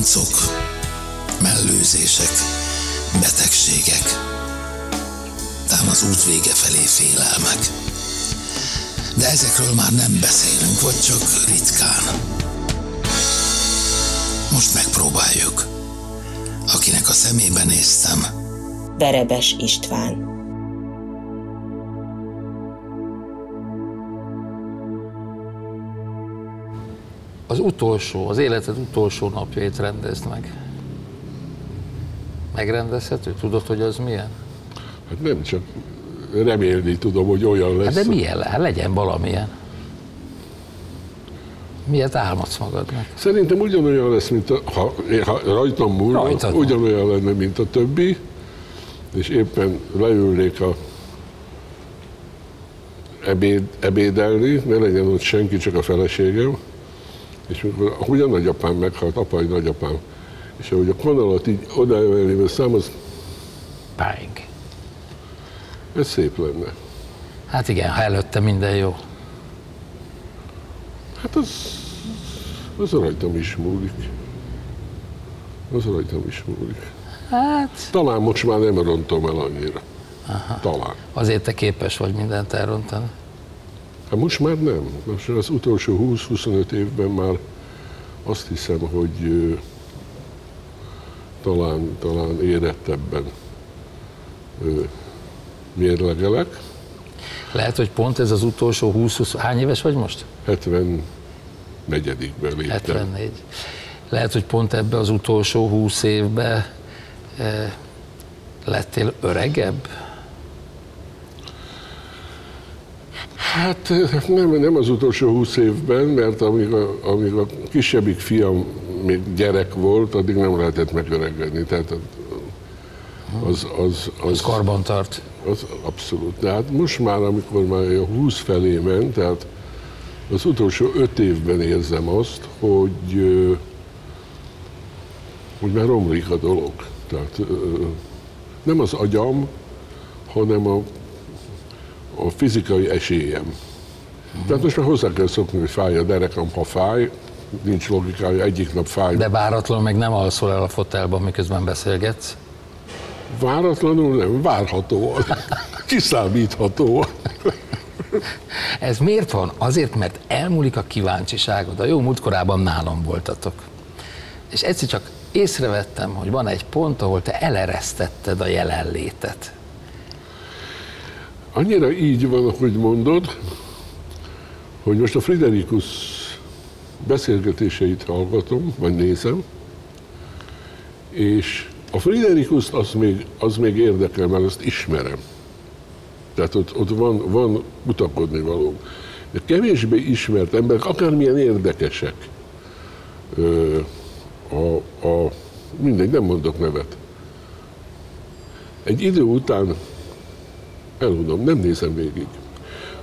ráncok, mellőzések, betegségek, tám az út vége felé félelmek. De ezekről már nem beszélünk, vagy csak ritkán. Most megpróbáljuk. Akinek a szemébe néztem, Verebes István. Az utolsó, az életed utolsó napjait rendezd meg. Megrendezhető? Tudod, hogy az milyen? Hát nem csak remélni tudom, hogy olyan lesz. Hát de milyen le? Hát legyen valamilyen. Miért álmodsz magadnak? Szerintem ugyanolyan lesz, mint a, ha, ha rajtam múlna, Rajtad ugyanolyan lenne, mint a többi, és éppen leülnék a ebéd, ebédelni, ne legyen ott senki, csak a feleségem, és mikor ahogy a nagyapám meghalt, apai nagyapám, és ahogy a kanalat így odaemelném a szám, az, Báink. ez szép lenne. Hát igen, ha előtte minden jó. Hát az, az rajtam is múlik. Az rajtam is múlik. Hát Talán most már nem rontom el annyira. Aha. Talán. azért te képes vagy mindent elrontani. Hát most már nem. Most az utolsó 20-25 évben már azt hiszem, hogy ö, talán, talán érettebben ö, mérlegelek. Lehet, hogy pont ez az utolsó 20-20, hány éves vagy most? 74-ben léptem. 74. Lehet, hogy pont ebbe az utolsó 20 évbe eh, lettél öregebb? Hát nem, nem az utolsó 20 évben, mert amíg a, amíg a kisebbik fiam még gyerek volt, addig nem lehetett megöregedni. Tehát az, az, az, Az karban tart. Az abszolút. De hát most már, amikor már a 20 felé ment, tehát az utolsó 5 évben érzem azt, hogy, hogy már romlik a dolog. Tehát nem az agyam, hanem a, a fizikai esélyem. Tehát most már hozzá kell szokni, hogy fáj a derekam, ha fáj, nincs logikája, egyik nap fáj, De váratlanul meg nem alszol el a fotelban, miközben beszélgetsz. Váratlanul nem, várhatóan, kiszámíthatóan. Ez miért van? Azért, mert elmúlik a kíváncsiságod. A jó múltkorában nálam voltatok. És egyszer csak észrevettem, hogy van egy pont, ahol te eleresztetted a jelenlétet. Annyira így van, ahogy mondod, hogy most a Friderikus beszélgetéseit hallgatom, vagy nézem, És a Friderikuszt az még, az még érdekel, mert azt ismerem. Tehát ott, ott van, van utakodni való. De kevésbé ismert emberek, akármilyen érdekesek, ö, a, a, mindegy, nem mondok nevet. Egy idő után elmondom, nem nézem végig.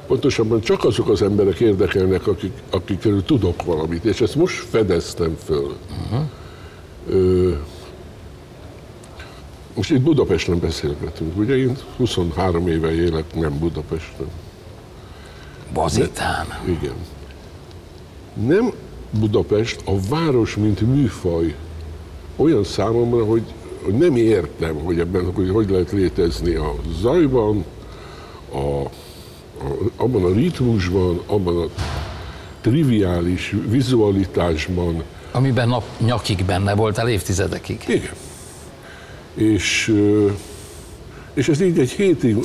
Pontosabban csak azok az emberek érdekelnek, akik, akikről tudok valamit, és ezt most fedeztem föl. Uh-huh. Ö, most itt Budapesten beszélgetünk, ugye én 23 éve élek nem Budapesten. Bazitán. Igen. Nem Budapest, a város, mint műfaj olyan számomra, hogy, hogy nem értem, hogy ebben hogy, hogy lehet létezni a zajban, a, a, abban a ritmusban, abban a triviális vizualitásban. Amiben nap nyakig benne voltál évtizedekig. Igen. És, és ez így egy hétig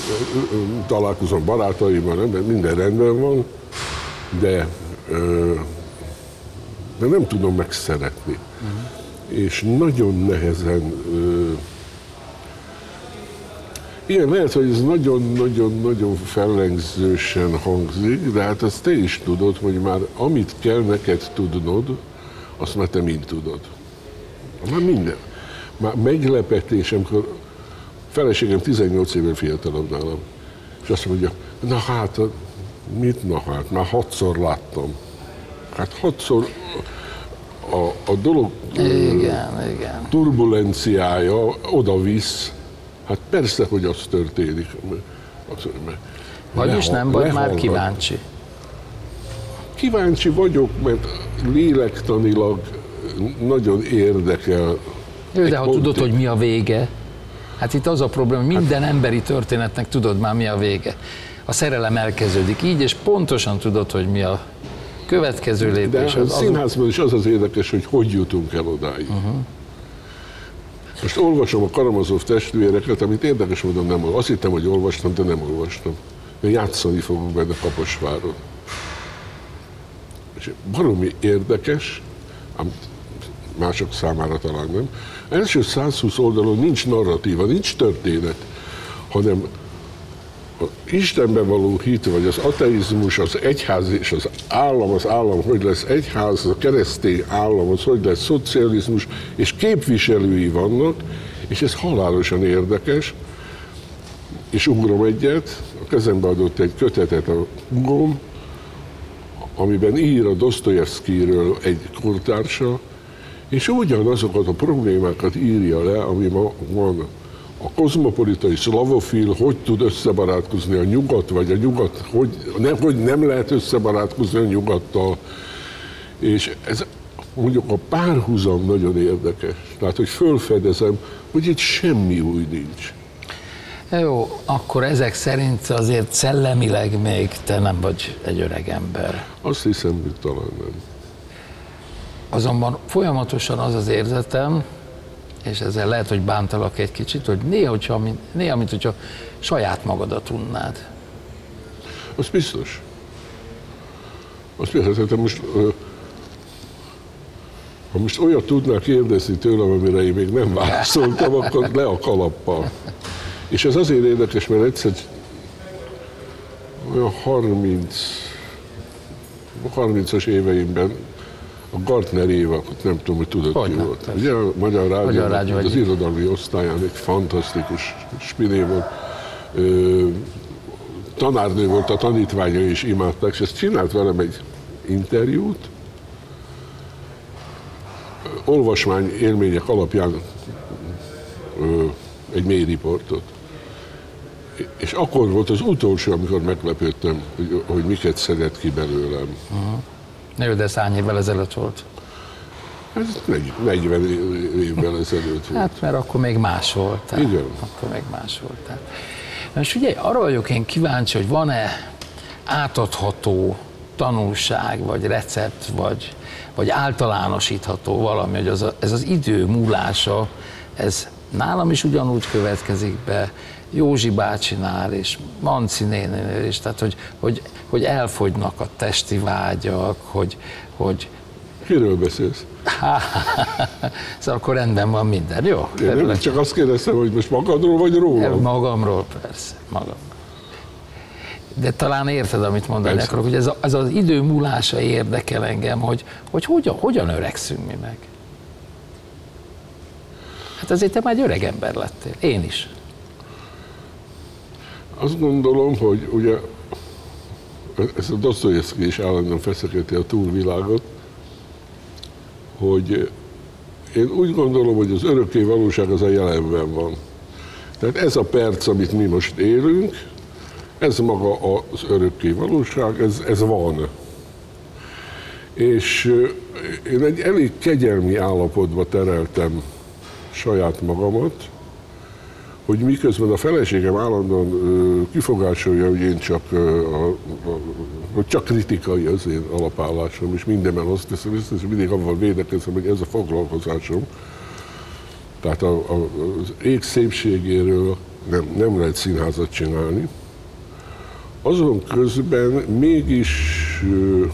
találkozom barátaimmal, minden rendben van, de, de nem tudom megszeretni. És nagyon nehezen igen, lehet, hogy ez nagyon-nagyon-nagyon fellengzősen hangzik, de hát azt te is tudod, hogy már amit kell neked tudnod, azt már te mind tudod. Már minden. Már meglepetés, amikor feleségem 18 éve fiatalabb nálam, és azt mondja, na hát, mit na hát, már hatszor láttam. Hát hatszor a, a dolog Igen, igen. turbulenciája oda-visz, hát persze, hogy az történik. Az, Vagyis leha- nem vagy már lehallgat. kíváncsi. Kíváncsi vagyok, mert lélektanilag nagyon érdekel. Jó, de ha pontig. tudod, hogy mi a vége, hát itt az a probléma, hogy Hát- minden emberi történetnek tudod már mi a vége. A szerelem elkezdődik így, és pontosan tudod, hogy mi a következő De lépés. a Az, az, színházban is az az érdekes, hogy hogy jutunk el odáig. Uh-huh. Most olvasom a Karamazov testvéreket, amit érdekes módon nem olvastam. Azt hittem, hogy olvastam, de nem olvastam. Én játszani fogok benne Kaposváron. És baromi érdekes, ám mások számára talán nem. Első 120 oldalon nincs narratíva, nincs történet, hanem a Istenben való hit, vagy az ateizmus, az egyház és az állam, az állam, hogy lesz egyház, a keresztény állam, az hogy lesz szocializmus, és képviselői vannak, és ez halálosan érdekes, és ugrom egyet, a kezembe adott egy kötetet a hugom, amiben ír a Dostoyevskyről egy kortársa, és ugyanazokat a problémákat írja le, ami ma van. A kozmopolitai szlavofil hogy tud összebarátkozni a nyugat, vagy a nyugat, hogy, nem, hogy nem lehet összebarátkozni a nyugattal. És ez mondjuk a párhuzam nagyon érdekes. Tehát, hogy fölfedezem, hogy itt semmi új nincs. Jó, akkor ezek szerint azért szellemileg még te nem vagy egy öreg ember. Azt hiszem, hogy talán nem. Azonban folyamatosan az az érzetem, és ezzel lehet, hogy bántalak egy kicsit, hogy néha, hogyha, néha mint hogyha saját magadat unnád. Az biztos. Az biztos, hogy most, ha most olyat tudnál kérdezni tőlem, amire én még nem válaszoltam, akkor le a kalappal. És ez azért érdekes, mert egyszer olyan 30, 30-as éveimben a Gartner Éva, nem tudom, hogy tudod Hogyne, ki volt. persze. Ugye a Magyar Rádió, Magyar Rádió az egyik. irodalmi osztályán egy fantasztikus spiné volt. Ö, tanárnő volt, a tanítványai is imádták, és ezt csinált velem egy interjút, olvasmány élmények alapján ö, egy mély riportot. És akkor volt az utolsó, amikor meglepődtem, hogy, hogy miket szedett ki belőlem. Na jó, de ez hány évvel ezelőtt volt? Ez 40 évvel ezelőtt volt. Hát, mert akkor még más voltál. Igen. Akkor még más voltál. Na és ugye arra vagyok én kíváncsi, hogy van-e átadható tanulság, vagy recept, vagy, vagy általánosítható valami, hogy az a, ez az idő múlása, ez nálam is ugyanúgy következik be, Józsi bácsinál és Manci nénénél is, tehát hogy, hogy, hogy elfogynak a testi vágyak, hogy, hogy Kiről beszélsz? szóval akkor rendben van minden, jó? Én nem Örülök. csak azt kérdeztem, hogy most magadról vagy rólam. Magamról persze, magam. De talán érted, amit mondani Persze. akarok, hogy ez, a, ez az idő múlása érdekel engem, hogy, hogy hogyan, hogyan öregszünk mi meg. Hát azért te már egy öreg ember lettél. Én is. Azt gondolom, hogy ugye ez a Dostoyevsky is állandóan feszegeti a túlvilágot, hogy én úgy gondolom, hogy az örökké valóság az a jelenben van. Tehát ez a perc, amit mi most élünk, ez maga az örökké valóság, ez, ez van. És én egy elég kegyelmi állapotba tereltem saját magamat, hogy miközben a feleségem állandóan ö, kifogásolja, hogy én csak, ö, a, a, hogy csak kritikai az én alapállásom, és mindenben azt teszem, és mindig avval védekezem, hogy ez a foglalkozásom. Tehát a, a, az ég szépségéről nem, nem lehet színházat csinálni. Azon közben mégis ö,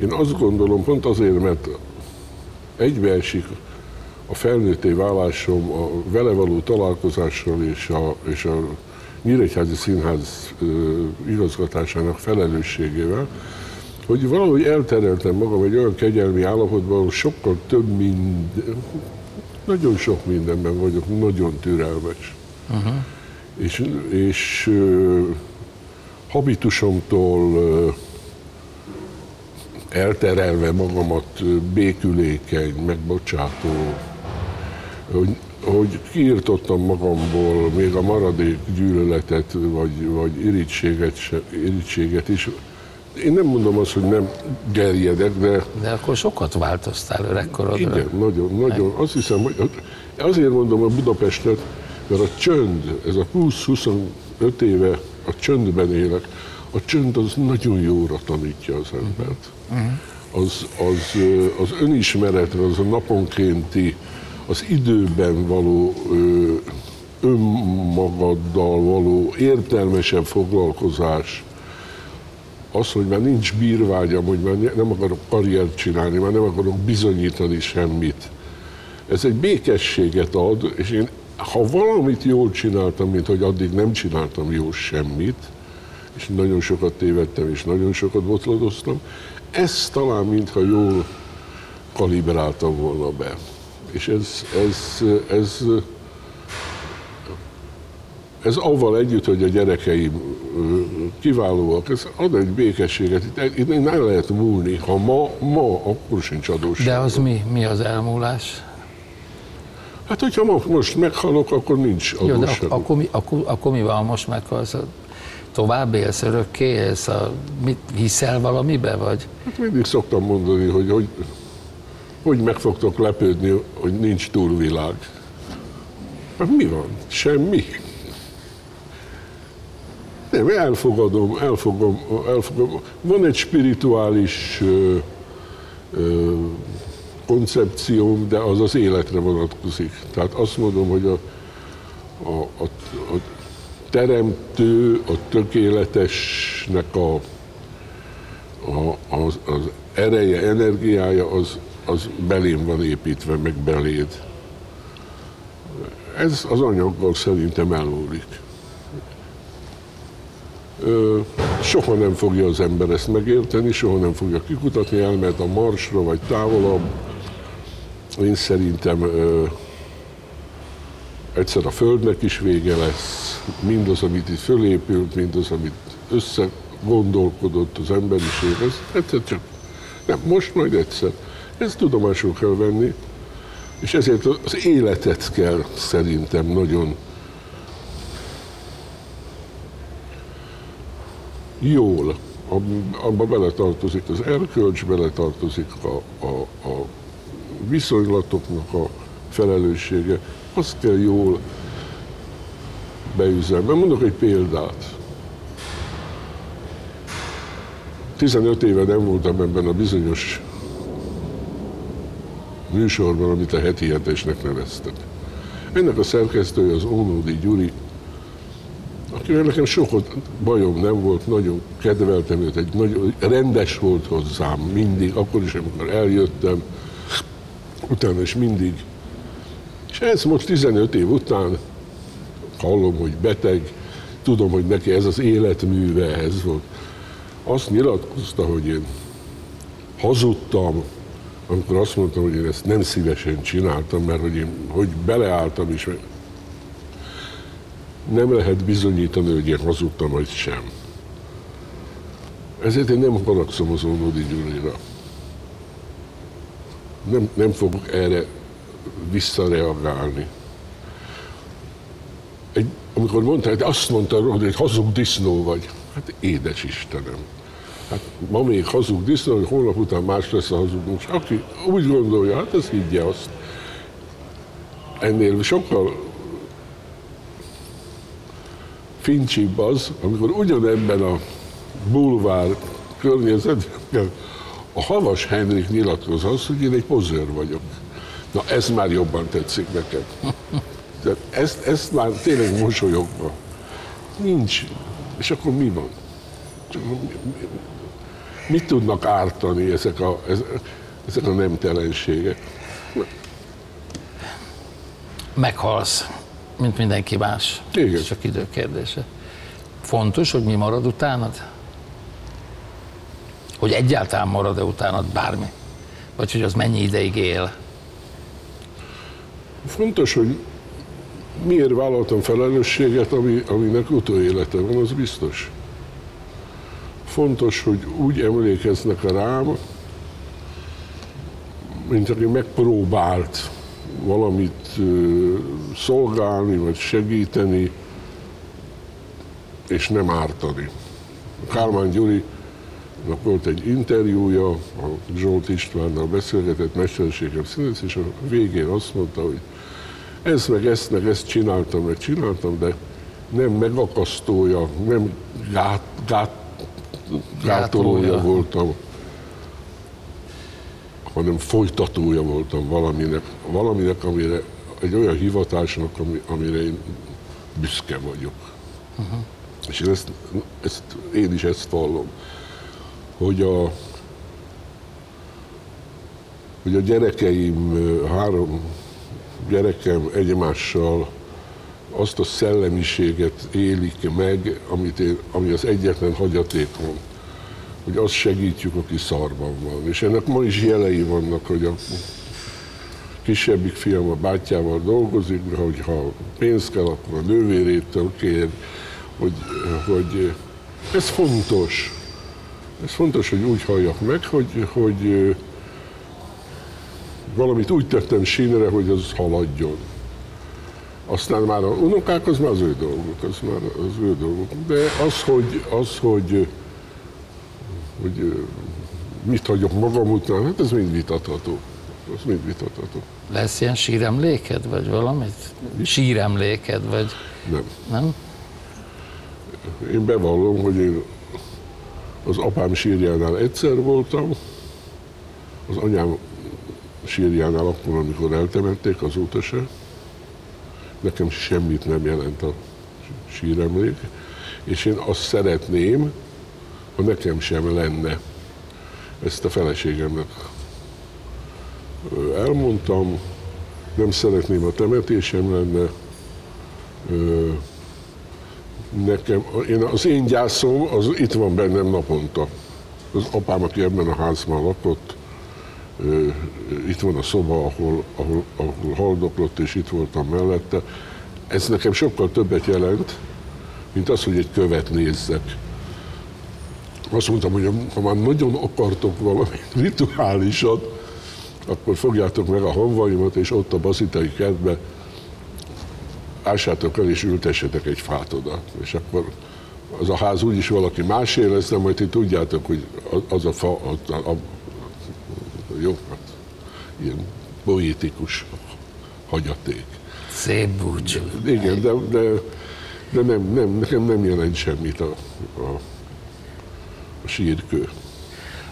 én azt gondolom, pont azért, mert egybeesik a felnőtté válásom a vele való találkozással és a, és a Nyíregyházi Színház igazgatásának felelősségével, hogy valahogy eltereltem magam egy olyan kegyelmi állapotban, ahol sokkal több minden, nagyon sok mindenben vagyok, nagyon türelmes. Uh-huh. És, és ö, habitusomtól ö, elterelve magamat békülékeny, megbocsátó, hogy, hogy kiirtottam magamból még a maradék gyűlöletet, vagy, vagy irítséget, irítséget is. Én nem mondom azt, hogy nem gerjedek, de De akkor sokat változtál öregkorodra. igen, nagyon, nagyon. Azt hiszem, hogy azért mondom a Budapestet, mert a csönd, ez a 20-25 éve a csöndben élek, a csönd az nagyon jóra tanítja az embert. Az, az, ö, az önismeretre, az a naponkénti, az időben való ö, önmagaddal való értelmesebb foglalkozás, az, hogy már nincs bírvágyam, hogy már ne- nem akarok karriert csinálni, már nem akarok bizonyítani semmit. Ez egy békességet ad, és én, ha valamit jól csináltam, mint hogy addig nem csináltam jól semmit, és nagyon sokat tévedtem, és nagyon sokat botladoztam, ezt talán mintha jól kalibráltam volna be. És ez, ez, ez, ez avval együtt, hogy a gyerekeim kiválóak, ez ad egy békességet. Itt, itt nem lehet múlni. Ha ma, ma, akkor sincs adósság. De az mi? Mi az elmúlás? Hát, hogyha ma, most meghalok, akkor nincs Jó, de adósság. ak- akkor, mi, akkor, akkor mi van most meghalsz? Tovább élsz, örökké élsz? A, mit, hiszel valamibe, vagy? Hát mindig szoktam mondani, hogy, hogy hogy meg fogtok lepődni, hogy nincs túlvilág. Hát mi van? Semmi. Nem, elfogadom, elfogom, elfogom. Van egy spirituális ö, ö, koncepcióm, de az az életre vonatkozik. Tehát azt mondom, hogy a, a, a, a teremtő, a tökéletesnek a, a, az, az ereje, energiája, az, az belém van építve, meg beléd. Ez az anyaggal szerintem elmúlik. Ö, soha nem fogja az ember ezt megérteni, soha nem fogja kikutatni, elmehet a marsra, vagy távolabb. Én szerintem ö, egyszer a Földnek is vége lesz, mindaz, amit itt fölépült, mindaz, amit összegondolkodott az emberiség, ez egyszer csak, nem, most majd egyszer. Ezt tudomásul kell venni, és ezért az életet kell szerintem nagyon jól, ab- abba beletartozik az erkölcs, beletartozik a, a, a viszonylatoknak a felelőssége, azt kell jól beüzelni. Mondok egy példát. 15 éve nem voltam ebben a bizonyos műsorban, amit a heti hetesnek neveztek. Ennek a szerkesztője az Ónódi Gyuri, akivel nekem sokat bajom nem volt, nagyon kedveltem őt, egy nagyon rendes volt hozzám mindig, akkor is, amikor eljöttem, utána is mindig. És ez most 15 év után hallom, hogy beteg, tudom, hogy neki ez az életműve, ez volt. Azt nyilatkozta, hogy én hazudtam, amikor azt mondtam, hogy én ezt nem szívesen csináltam, mert hogy én hogy beleálltam is, nem lehet bizonyítani, hogy én hazudtam, vagy sem. Ezért én nem haragszom az Ónodi Gyurira. Nem, nem fogok erre visszareagálni. Egy, amikor mondta, hogy azt mondta, hogy hazug disznó vagy. Hát édes Istenem. Hát ma még hazug disznó, hogy holnap után más lesz a hazug. És aki úgy gondolja, hát ez higgye azt. Ennél sokkal fincsibb az, amikor ugyanebben a bulvár környezetben a Havas Henrik nyilatkoz az, hogy én egy pozőr vagyok. Na ez már jobban tetszik nekem. De ezt, ezt már tényleg mosolyogva. Nincs. És akkor mi van? Mit tudnak ártani ezek a, ezek a nemtelenségek? Meghalsz, mint mindenki más. Igen. Ez csak idő kérdése. Fontos, hogy mi marad utánad? Hogy egyáltalán marad-e utánad bármi? Vagy hogy az mennyi ideig él? Fontos, hogy miért vállaltam felelősséget, ami, aminek utóélete van, az biztos. Fontos, hogy úgy emlékeznek rám, mint aki megpróbált valamit szolgálni, vagy segíteni, és nem ártani. Kálmán Gyuri volt egy interjúja, a Zsolt Istvánnal beszélgetett, mesterségem színész, és a végén azt mondta, hogy ezt meg ezt meg ezt csináltam, meg csináltam, de nem megakasztója, nem gát, gát, gátolója voltam, hanem folytatója voltam valaminek, valaminek, amire, egy olyan hivatásnak, ami, amire én büszke vagyok. Uh-huh. És én ezt, ezt, én is ezt vallom, hogy a, hogy a gyerekeim, három gyerekem egymással azt a szellemiséget élik meg, amit én, ami az egyetlen hagyatékom, hogy azt segítjük, aki szarban van. És ennek ma is jelei vannak, hogy a kisebbik fiam a bátyával dolgozik, de hogyha pénzt kell, akkor a nővérétől kér, hogy, hogy ez fontos. Ez fontos, hogy úgy halljak meg, hogy, hogy valamit úgy tettem sínre, hogy az haladjon. Aztán már a unokák, az már az ő dolguk, az már az ő dolguk. De az, hogy, az, hogy, hogy mit hagyok magam után, hát ez mind vitatható. Az mind vitatható. Lesz ilyen síremléked, vagy valamit? Síremléked, vagy Nem. nem? Én bevallom, hogy én az apám sírjánál egyszer voltam, az anyám sírjánál akkor, amikor eltemették, azóta se. Nekem semmit nem jelent a síremlék, és én azt szeretném, ha nekem sem lenne. Ezt a feleségemnek elmondtam, nem szeretném, a temetésem lenne, nekem, én, az én gyászom, az itt van bennem naponta. Az apám, aki ebben a házban lakott, itt van a szoba, ahol, ahol, ahol haldoklott, és itt voltam mellette. Ez nekem sokkal többet jelent, mint az, hogy egy követ nézzek. Azt mondtam, hogy ha már nagyon akartok valami rituálisat, akkor fogjátok meg a honvaimat, és ott a bazitai kertbe ássátok el és ültessetek egy fát oda. És akkor az a ház úgyis valaki másé lesz, de majd ti tudjátok, hogy az a fa, a, a, jó, hát, ilyen poétikus hagyaték. Szép búcsú. Igen, de, de, de nem, nem, nekem nem jelent semmit a, a, a sírkő.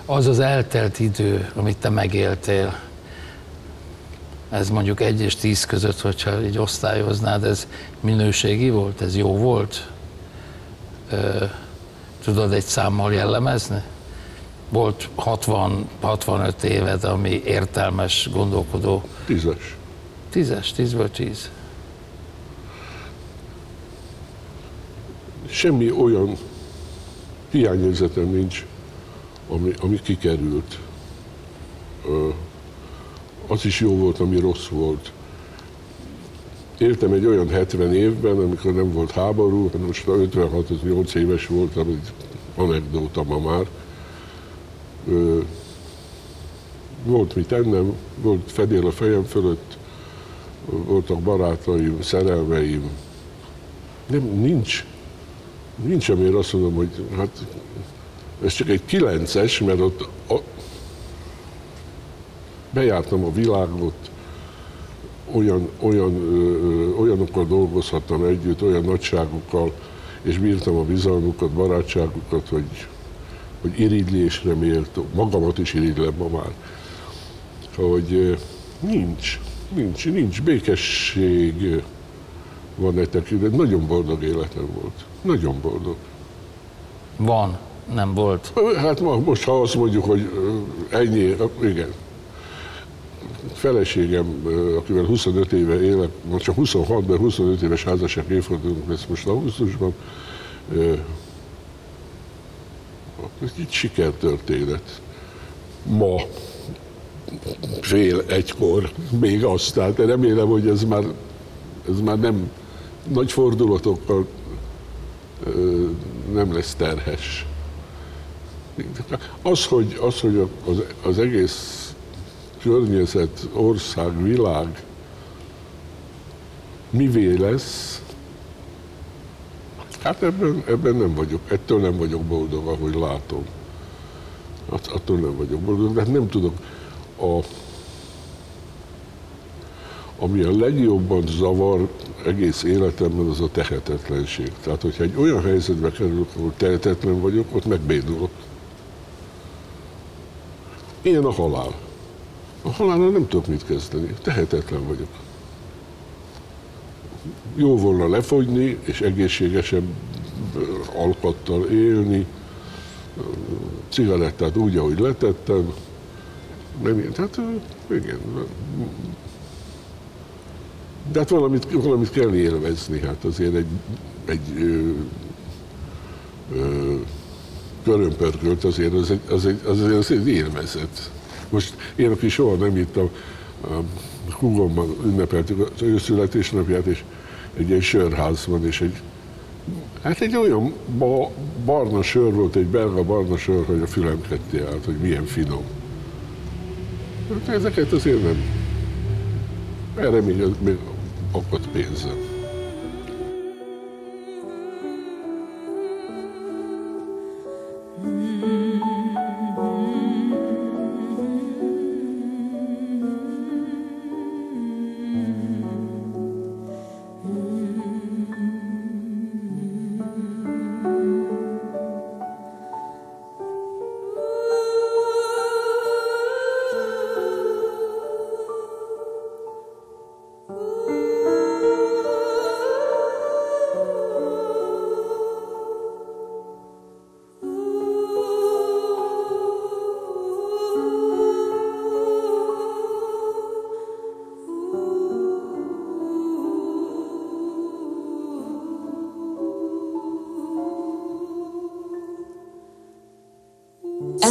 Az az eltelt idő, amit te megéltél, ez mondjuk egy és tíz között, hogyha így osztályoznád, ez minőségi volt, ez jó volt? Ö, tudod egy számmal jellemezni? Volt 60-65 éved, ami értelmes, gondolkodó. Tízes. Tízes, tízből tíz. Semmi olyan hiányérzetem nincs, ami, ami kikerült. Az is jó volt, ami rossz volt. Éltem egy olyan 70 évben, amikor nem volt háború, most a 56 az 8 éves voltam, egy anekdóta ma már. Ö, volt mit ennem, volt fedél a fejem fölött, voltak barátaim, szerelmeim. Nem, nincs, nincs, amire azt mondom, hogy hát ez csak egy kilences, mert ott a, bejártam a világot, olyan, olyan, ö, olyanokkal dolgozhattam együtt, olyan nagyságokkal, és bírtam a bizalmukat, barátságukat, hogy, hogy irigylésre méltó, magamat is irigylem ma már, hogy ö, nincs, nincs, nincs békesség van egy tekintetben. Nagyon boldog életem volt. Nagyon boldog. Van, nem volt. Hát ma, most, ha azt mondjuk, hogy ö, ennyi, igen. Feleségem, akivel 25 éve élek, most csak 26, de 25 éves házasság évfordulunk lesz most augusztusban, ez egy sikertörténet. Ma, fél egykor, még aztán, de remélem, hogy ez már, ez már nem nagy fordulatokkal nem lesz terhes. Az, hogy, az, hogy az, az egész környezet, ország, világ mivé lesz, hát ebben, ebben nem vagyok, ettől nem vagyok boldog, ahogy látom. Att, attól nem vagyok boldog, de hát nem tudok. A, ami a legjobban zavar egész életemben, az a tehetetlenség. Tehát, hogyha egy olyan helyzetbe kerülök, ahol tehetetlen vagyok, ott megbédulok. Ilyen a halál. A halállal nem tudok mit kezdeni. Tehetetlen vagyok. Jó volna lefogyni, és egészségesebb alkattal élni, cigarettát úgy, ahogy letettem. Nem, tehát igen. De hát valamit, valamit kell élvezni, hát azért egy, egy ö, ö, körömpörkölt azért az egy, az egy, az egy, az egy élvezet. Most én, aki soha nem ittam, a húgomban ünnepeltük az ő születésnapját, és egy ilyen sörházban, és egy Hát egy olyan ba, barna sör volt, egy belga barna sör, hogy a fülem ketté állt, hogy milyen finom. Hát ezeket azért nem. Erre még, még akadt pénzem.